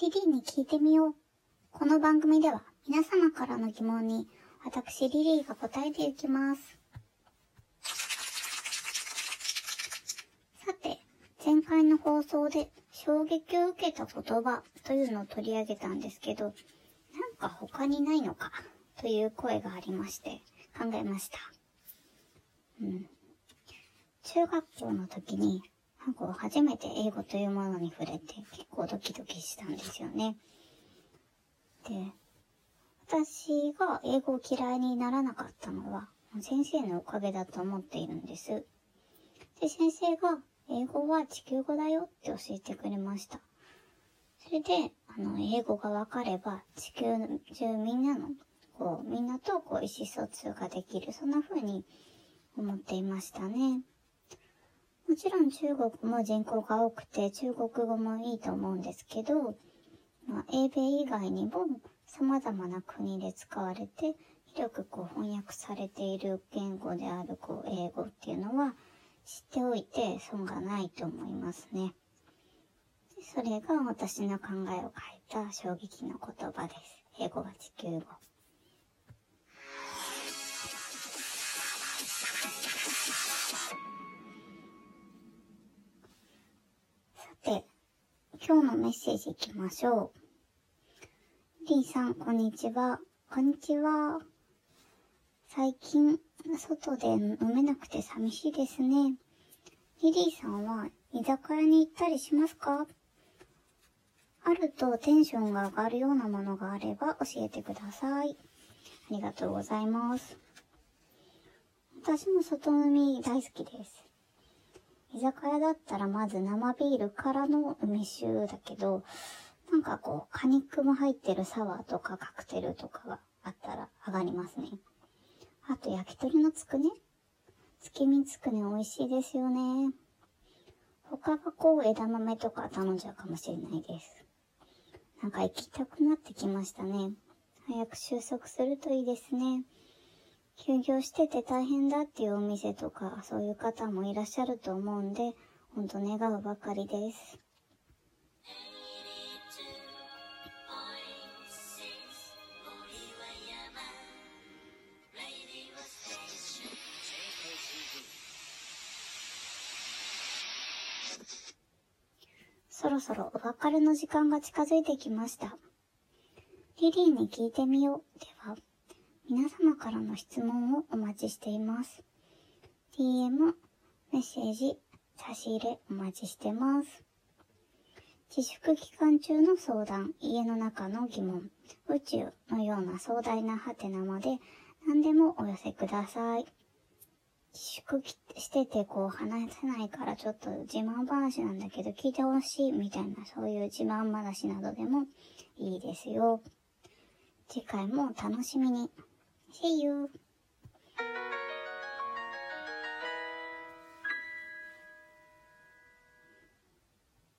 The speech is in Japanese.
リリーに聞いてみよう。この番組では皆様からの疑問に私リリーが答えていきます。さて、前回の放送で衝撃を受けた言葉というのを取り上げたんですけど、なんか他にないのかという声がありまして考えました。うん。中学校の時になんか初めて英語というものに触れて結構ドキドキしたんですよね。で、私が英語を嫌いにならなかったのは先生のおかげだと思っているんです。で、先生が英語は地球語だよって教えてくれました。それで、あの、英語がわかれば地球中みんなの、こう、みんなとこう意思疎通ができる。そんな風に思っていましたね。もちろん中国も人口が多くて中国語もいいと思うんですけど、まあ、英米以外にも様々な国で使われて広くこう翻訳されている言語であるこう英語っていうのは知っておいて損がないと思いますね。それが私の考えを変えた衝撃の言葉です。英語は地球語。今日のメッセージ行きましょう。リーさん、こんにちは。こんにちは。最近、外で飲めなくて寂しいですね。リリーさんは居酒屋に行ったりしますか？あるとテンションが上がるようなものがあれば教えてください。ありがとうございます。私も外飲み大好きです。居酒屋だったらまず生ビールからの梅酒だけど、なんかこう、果肉も入ってるサワーとかカクテルとかがあったら上がりますね。あと焼き鳥のつくね月見つくね美味しいですよね。他はこう枝豆とか頼んじゃうかもしれないです。なんか行きたくなってきましたね。早く収束するといいですね。休業してて大変だっていうお店とか、そういう方もいらっしゃると思うんで、ほんと願うばかりです。そろそろお別れの時間が近づいてきました。リリーに聞いてみようでは、皆様からの質問をお待ちしています。DM、メッセージ、差し入れお待ちしてます。自粛期間中の相談、家の中の疑問、宇宙のような壮大なハテナまで何でもお寄せください。自粛しててこう話せないからちょっと自慢話なんだけど聞いてほしいみたいなそういう自慢話などでもいいですよ。次回も楽しみに。See you.